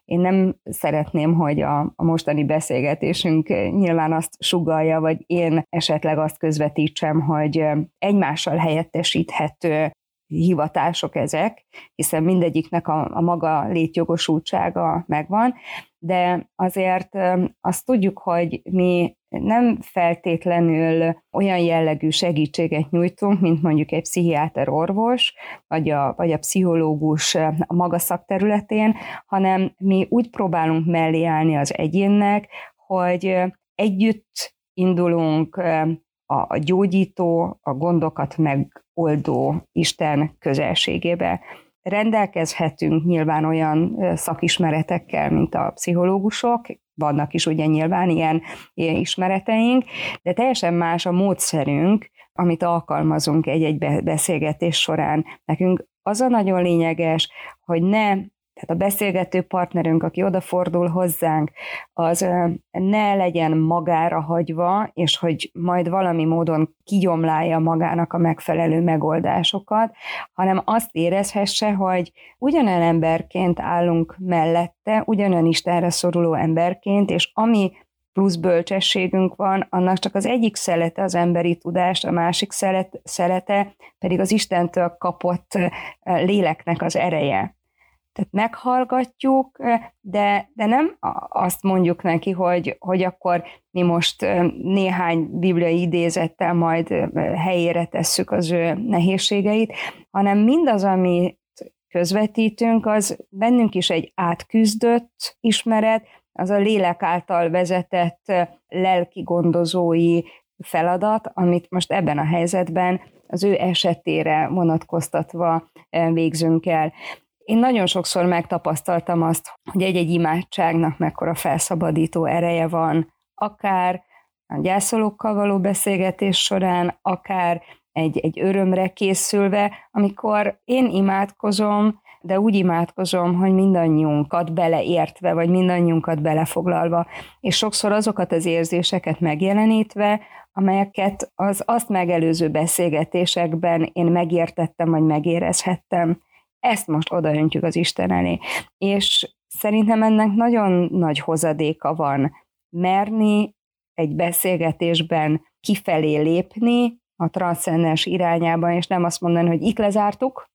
én nem szeretném, hogy a, a mostani beszélgetésünk nyilván azt sugalja, vagy én esetleg azt közvetítsem, hogy egymással helyettesíthető hivatások ezek, hiszen mindegyiknek a, a maga létjogosultsága megvan, de azért azt tudjuk, hogy mi nem feltétlenül olyan jellegű segítséget nyújtunk, mint mondjuk egy pszichiáter orvos, vagy a, vagy a pszichológus a maga szakterületén, hanem mi úgy próbálunk mellé állni az egyénnek, hogy együtt indulunk a gyógyító, a gondokat megoldó Isten közelségébe. Rendelkezhetünk nyilván olyan szakismeretekkel, mint a pszichológusok, vannak is ugye nyilván ilyen, ilyen ismereteink, de teljesen más a módszerünk, amit alkalmazunk egy-egy beszélgetés során. Nekünk az a nagyon lényeges, hogy ne tehát a beszélgető partnerünk, aki odafordul hozzánk, az ne legyen magára hagyva, és hogy majd valami módon kigyomlálja magának a megfelelő megoldásokat, hanem azt érezhesse, hogy ugyanolyan emberként állunk mellette, ugyanolyan Istenre szoruló emberként, és ami plusz bölcsességünk van, annak csak az egyik szelete az emberi tudás, a másik szelet, szelete pedig az Istentől kapott léleknek az ereje. Tehát meghallgatjuk, de, de nem azt mondjuk neki, hogy, hogy akkor mi most néhány bibliai idézettel majd helyére tesszük az ő nehézségeit, hanem mindaz, amit közvetítünk, az bennünk is egy átküzdött ismeret, az a lélek által vezetett lelki gondozói feladat, amit most ebben a helyzetben az ő esetére vonatkoztatva végzünk el. Én nagyon sokszor megtapasztaltam azt, hogy egy-egy imádságnak mekkora felszabadító ereje van, akár a gyászolókkal való beszélgetés során, akár egy, egy örömre készülve, amikor én imádkozom, de úgy imádkozom, hogy mindannyiunkat beleértve, vagy mindannyiunkat belefoglalva, és sokszor azokat az érzéseket megjelenítve, amelyeket az azt megelőző beszélgetésekben én megértettem, vagy megérezhettem ezt most odaöntjük az Isten elé. És szerintem ennek nagyon nagy hozadéka van merni egy beszélgetésben kifelé lépni a transzcendens irányában, és nem azt mondani, hogy itt lezártuk,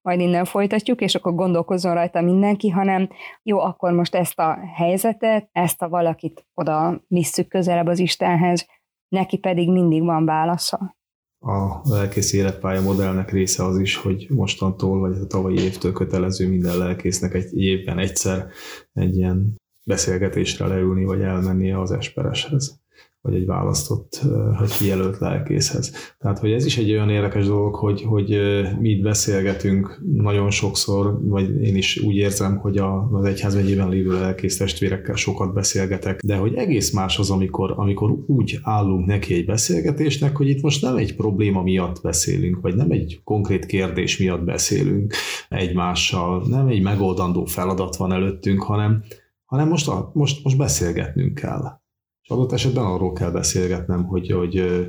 majd innen folytatjuk, és akkor gondolkozzon rajta mindenki, hanem jó, akkor most ezt a helyzetet, ezt a valakit oda visszük közelebb az Istenhez, neki pedig mindig van válasza a lelkész életpálya modellnek része az is, hogy mostantól, vagy a tavalyi évtől kötelező minden lelkésznek egy évben egyszer egy ilyen beszélgetésre leülni, vagy elmenni az espereshez vagy egy választott, vagy kijelölt lelkészhez. Tehát, hogy ez is egy olyan érdekes dolog, hogy, hogy mi itt beszélgetünk nagyon sokszor, vagy én is úgy érzem, hogy az egyházmegyében lévő lelkész testvérekkel sokat beszélgetek, de hogy egész más az, amikor, amikor úgy állunk neki egy beszélgetésnek, hogy itt most nem egy probléma miatt beszélünk, vagy nem egy konkrét kérdés miatt beszélünk egymással, nem egy megoldandó feladat van előttünk, hanem, hanem most, a, most, most beszélgetnünk kell. És adott esetben arról kell beszélgetnem, hogy, hogy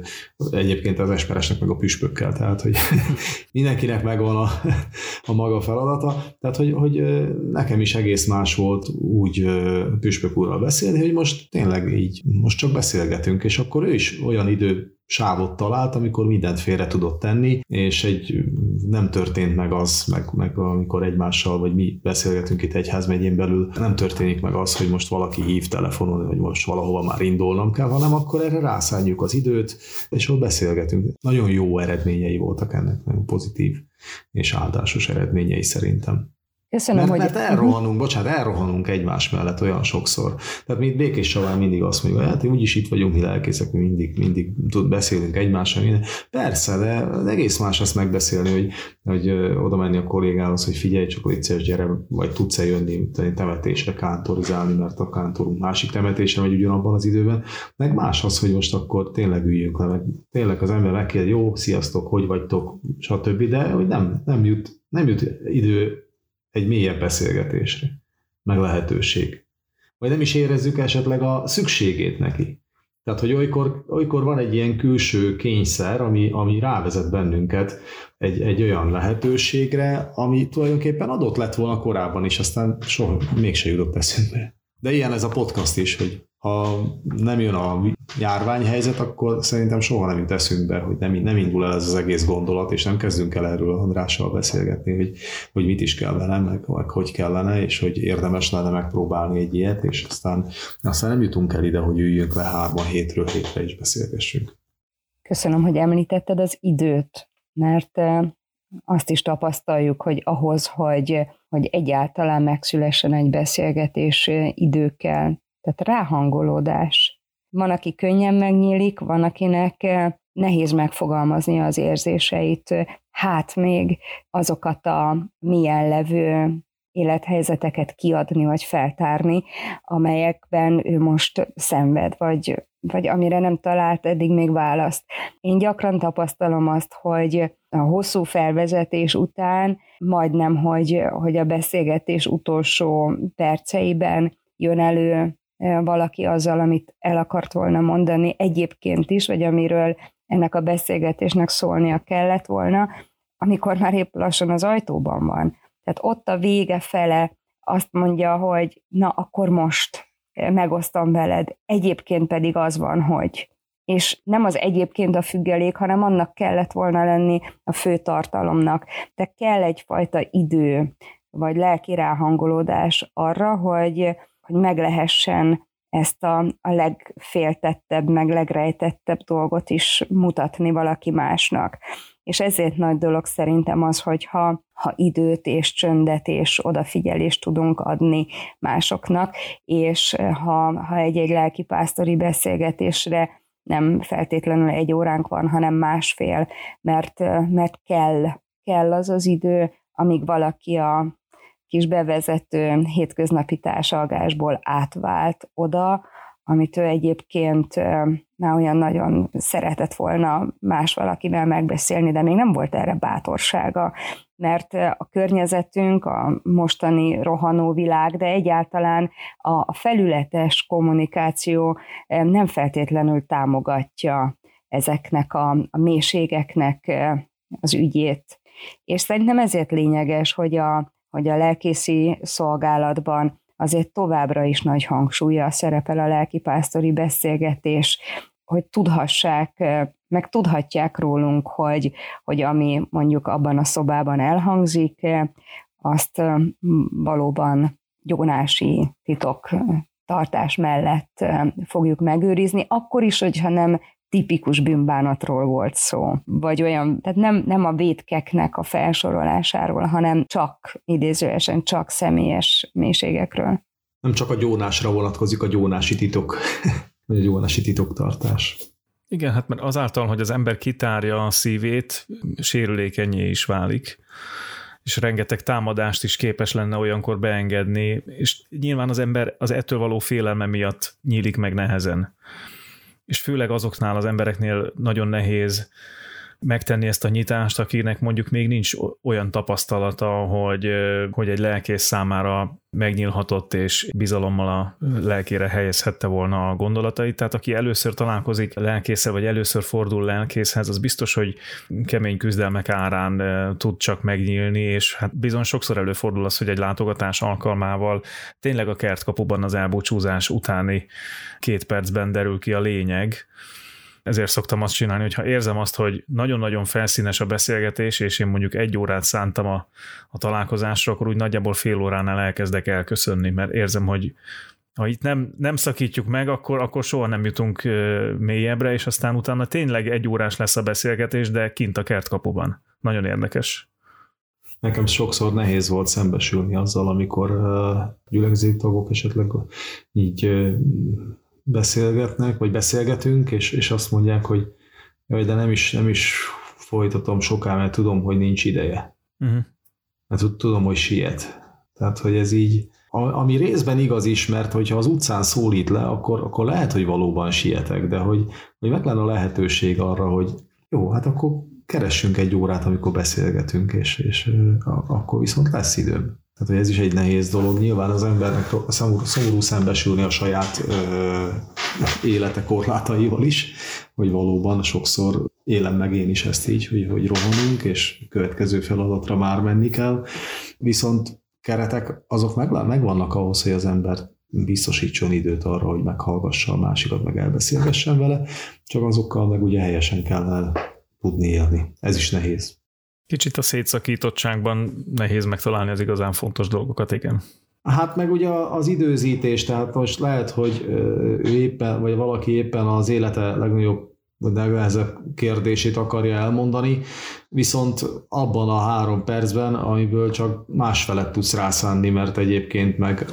egyébként az esperesnek meg a püspökkel, tehát hogy mindenkinek megvan a, a maga feladata, tehát hogy, hogy nekem is egész más volt úgy püspök úrral beszélni, hogy most tényleg így, most csak beszélgetünk, és akkor ő is olyan idő sávot talált, amikor mindent félre tudott tenni, és egy nem történt meg az, meg, meg amikor egymással, vagy mi beszélgetünk itt egyházmegyén belül, nem történik meg az, hogy most valaki hív telefonon, hogy most valahova már indulnom kell, hanem akkor erre rászálljuk az időt, és ott beszélgetünk. Nagyon jó eredményei voltak ennek, nagyon pozitív és áldásos eredményei szerintem. Köszönöm, mert, hogy... mert elrohanunk, bocsánat, elrohanunk egymás mellett olyan sokszor. Tehát mi Békés Csaván mindig azt mondjuk, hát úgyis itt vagyunk, mi lelkészek, mi mindig, mindig tud beszélünk egymással. Minden. Persze, de egész más azt megbeszélni, hogy, hogy oda menni a kollégához, hogy figyelj, csak légy gyere, vagy tudsz-e jönni temetésre kántorizálni, mert a kántorunk másik temetésre megy ugyanabban az időben. Meg más az, hogy most akkor tényleg üljünk le, meg tényleg az ember megkérdezi, jó, sziasztok, hogy vagytok, stb. De hogy nem, nem jut, nem jut idő egy mélyebb beszélgetésre, meg lehetőség. Vagy nem is érezzük esetleg a szükségét neki. Tehát, hogy olykor, olykor van egy ilyen külső kényszer, ami, ami rávezet bennünket egy, egy olyan lehetőségre, ami tulajdonképpen adott lett volna korábban is, aztán soha mégse jutott eszünkbe. De ilyen ez a podcast is, hogy ha nem jön a járványhelyzet, akkor szerintem soha nem jut eszünkbe, hogy nem, nem indul el ez az egész gondolat, és nem kezdünk el erről Andrással beszélgetni, hogy, hogy mit is kellene, meg, meg hogy kellene, és hogy érdemes lenne megpróbálni egy ilyet, és aztán, aztán nem jutunk el ide, hogy üljünk le hárman hétről hétre is beszélgessünk. Köszönöm, hogy említetted az időt, mert azt is tapasztaljuk, hogy ahhoz, hogy, hogy egyáltalán megszülessen egy beszélgetés időkkel, tehát ráhangolódás. Van, aki könnyen megnyílik, van, akinek eh, nehéz megfogalmazni az érzéseit, hát még azokat a milyen levő élethelyzeteket kiadni vagy feltárni, amelyekben ő most szenved, vagy, vagy amire nem talált eddig még választ. Én gyakran tapasztalom azt, hogy a hosszú felvezetés után majdnem, hogy, hogy a beszélgetés utolsó perceiben jön elő valaki azzal, amit el akart volna mondani egyébként is, vagy amiről ennek a beszélgetésnek szólnia kellett volna, amikor már épp lassan az ajtóban van. Tehát ott a vége fele azt mondja, hogy na, akkor most megosztom veled, egyébként pedig az van, hogy és nem az egyébként a függelék, hanem annak kellett volna lenni a fő tartalomnak. De kell egyfajta idő, vagy lelki ráhangolódás arra, hogy hogy meg lehessen ezt a, a legféltettebb, meg legrejtettebb dolgot is mutatni valaki másnak. És ezért nagy dolog szerintem az, hogyha ha időt és csöndet és odafigyelést tudunk adni másoknak, és ha, ha egy-egy lelkipásztori beszélgetésre nem feltétlenül egy óránk van, hanem másfél, mert, mert kell, kell az az idő, amíg valaki a, kis bevezető hétköznapi társalgásból átvált oda, amit ő egyébként már olyan nagyon szeretett volna más valakivel megbeszélni, de még nem volt erre bátorsága, mert a környezetünk, a mostani rohanó világ, de egyáltalán a felületes kommunikáció nem feltétlenül támogatja ezeknek a, a mélységeknek az ügyét. És szerintem ezért lényeges, hogy a, hogy a lelkészi szolgálatban azért továbbra is nagy hangsúlya szerepel a lelkipásztori beszélgetés, hogy tudhassák, meg tudhatják rólunk, hogy, hogy ami mondjuk abban a szobában elhangzik, azt valóban gyónási titok tartás mellett fogjuk megőrizni, akkor is, hogyha nem tipikus bűnbánatról volt szó, vagy olyan, tehát nem, nem a védkeknek a felsorolásáról, hanem csak, idézőesen csak személyes mélységekről. Nem csak a gyónásra vonatkozik a gyónási titok, vagy a gyónási titoktartás. Igen, hát mert azáltal, hogy az ember kitárja a szívét, sérülékenyé is válik és rengeteg támadást is képes lenne olyankor beengedni, és nyilván az ember az ettől való félelme miatt nyílik meg nehezen és főleg azoknál az embereknél nagyon nehéz megtenni ezt a nyitást, akinek mondjuk még nincs olyan tapasztalata, hogy, hogy egy lelkész számára megnyílhatott és bizalommal a lelkére helyezhette volna a gondolatait. Tehát aki először találkozik lelkészre, vagy először fordul lelkészhez, az biztos, hogy kemény küzdelmek árán tud csak megnyílni, és hát bizony sokszor előfordul az, hogy egy látogatás alkalmával tényleg a kertkapuban az elbúcsúzás utáni két percben derül ki a lényeg, ezért szoktam azt csinálni, hogy ha érzem azt, hogy nagyon-nagyon felszínes a beszélgetés, és én mondjuk egy órát szántam a, a találkozásra, akkor úgy nagyjából fél óránál elkezdek elköszönni, mert érzem, hogy ha itt nem, nem szakítjuk meg, akkor, akkor soha nem jutunk mélyebbre, és aztán utána tényleg egy órás lesz a beszélgetés, de kint a kertkapuban. Nagyon érdekes. Nekem sokszor nehéz volt szembesülni azzal, amikor gyülekezétagok esetleg így beszélgetnek, vagy beszélgetünk, és, és azt mondják, hogy jaj, de nem is, nem is folytatom soká, mert tudom, hogy nincs ideje. Uh-huh. Mert tudom, hogy siet. Tehát, hogy ez így, ami részben igaz is, mert hogyha az utcán szólít le, akkor, akkor lehet, hogy valóban sietek, de hogy, hogy meg lenne a lehetőség arra, hogy jó, hát akkor keressünk egy órát, amikor beszélgetünk, és, és akkor viszont lesz időm. Tehát, hogy ez is egy nehéz dolog. Nyilván az embernek szomorú, szomorú szembesülni a saját ö, élete korlátaival is, hogy valóban sokszor élem meg én is ezt így, hogy, hogy rohanunk, és következő feladatra már menni kell. Viszont keretek azok meg, megvannak ahhoz, hogy az ember biztosítson időt arra, hogy meghallgassa a másikat, meg elbeszélgessen vele, csak azokkal meg ugye helyesen kell tudni élni. Ez is nehéz. Kicsit a szétszakítottságban nehéz megtalálni az igazán fontos dolgokat, igen. Hát meg ugye az időzítés, tehát most lehet, hogy ő éppen, vagy valaki éppen az élete legnagyobb vagy legnehezebb kérdését akarja elmondani, viszont abban a három percben, amiből csak másfelet tudsz rászánni, mert egyébként meg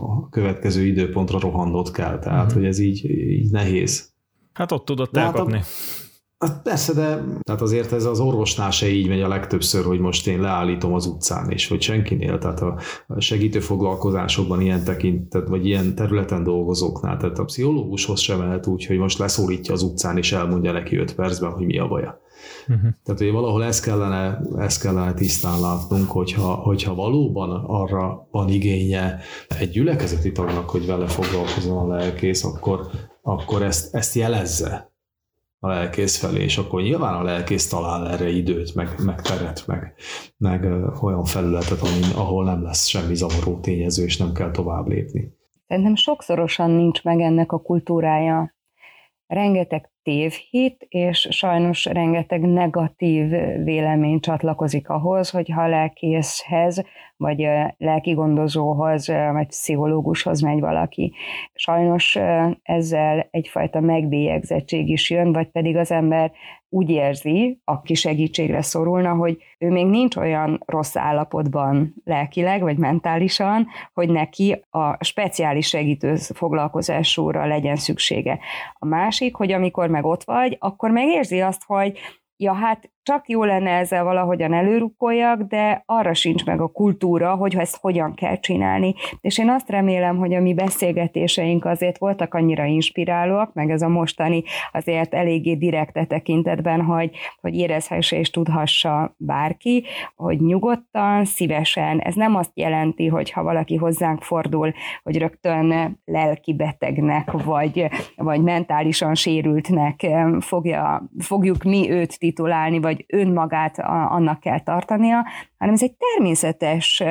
a következő időpontra rohandott kell, tehát uh-huh. hogy ez így, így nehéz. Hát ott tudod elkapni. Hát a, Hát persze, de tehát azért ez az orvosnál se így megy a legtöbbször, hogy most én leállítom az utcán, és hogy senkinél, tehát a segítő foglalkozásokban ilyen tekintet, vagy ilyen területen dolgozóknál, tehát a pszichológushoz sem mehet úgy, hogy most leszólítja az utcán, és elmondja neki 5 percben, hogy mi a baja. Uh-huh. Tehát, hogy valahol ezt kellene, ezt kellene tisztán látnunk, hogyha, hogyha valóban arra van igénye egy gyülekezeti tagnak, hogy vele foglalkozom a lelkész, akkor, akkor ezt, ezt jelezze a lelkész felé, és akkor nyilván a lelkész talál erre időt, meg, meg teret, meg, meg olyan felületet, amin, ahol nem lesz semmi zavaró tényező, és nem kell tovább lépni. Szerintem sokszorosan nincs meg ennek a kultúrája. Rengeteg tévhit, és sajnos rengeteg negatív vélemény csatlakozik ahhoz, hogyha a lelkészhez, vagy lelki gondozóhoz, vagy pszichológushoz megy valaki. Sajnos ezzel egyfajta megbélyegzettség is jön, vagy pedig az ember úgy érzi, aki segítségre szorulna, hogy ő még nincs olyan rossz állapotban lelkileg vagy mentálisan, hogy neki a speciális segítő foglalkozásúra legyen szüksége. A másik, hogy amikor meg ott vagy, akkor megérzi azt, hogy ja, hát csak jó lenne ezzel valahogyan előrukkoljak, de arra sincs meg a kultúra, hogy ezt hogyan kell csinálni. És én azt remélem, hogy a mi beszélgetéseink azért voltak annyira inspirálóak, meg ez a mostani azért eléggé direkte tekintetben, hogy, hogy érezhesse és tudhassa bárki, hogy nyugodtan, szívesen. Ez nem azt jelenti, hogy ha valaki hozzánk fordul, hogy rögtön lelki betegnek, vagy, vagy mentálisan sérültnek fogja, fogjuk mi őt titulálni, vagy vagy önmagát annak kell tartania, hanem ez egy természetes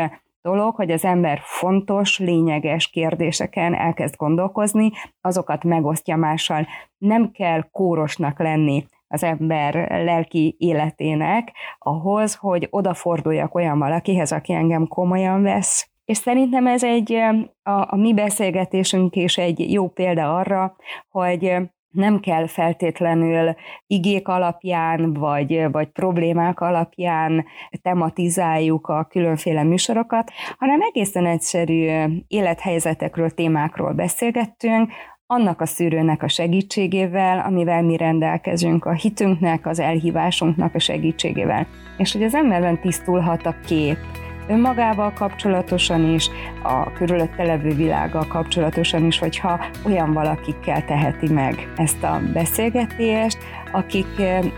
dolog, hogy az ember fontos, lényeges kérdéseken elkezd gondolkozni, azokat megosztja mással. Nem kell kórosnak lenni az ember lelki életének ahhoz, hogy odaforduljak olyan valakihez, aki engem komolyan vesz. És szerintem ez egy, a, a mi beszélgetésünk is egy jó példa arra, hogy nem kell feltétlenül igék alapján, vagy, vagy problémák alapján tematizáljuk a különféle műsorokat, hanem egészen egyszerű élethelyzetekről, témákról beszélgettünk, annak a szűrőnek a segítségével, amivel mi rendelkezünk, a hitünknek, az elhívásunknak a segítségével. És hogy az emberben tisztulhat a kép, önmagával kapcsolatosan is, a körülötte levő világgal kapcsolatosan is, hogyha olyan valakikkel teheti meg ezt a beszélgetést, akiktől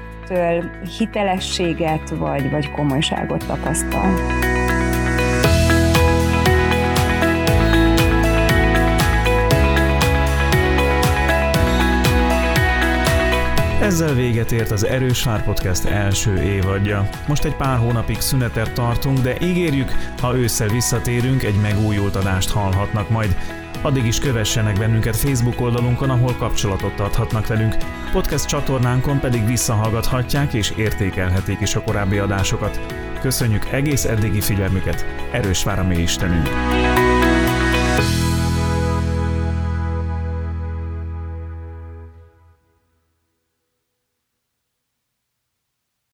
hitelességet vagy, vagy komolyságot tapasztal. Ezzel véget ért az Erős Vár Podcast első évadja. Most egy pár hónapig szünetet tartunk, de ígérjük, ha ősszel visszatérünk, egy megújult adást hallhatnak majd. Addig is kövessenek bennünket Facebook oldalunkon, ahol kapcsolatot tarthatnak velünk. Podcast csatornánkon pedig visszahallgathatják és értékelhetik is a korábbi adásokat. Köszönjük egész eddigi figyelmüket, erős vár a mi Istenünk!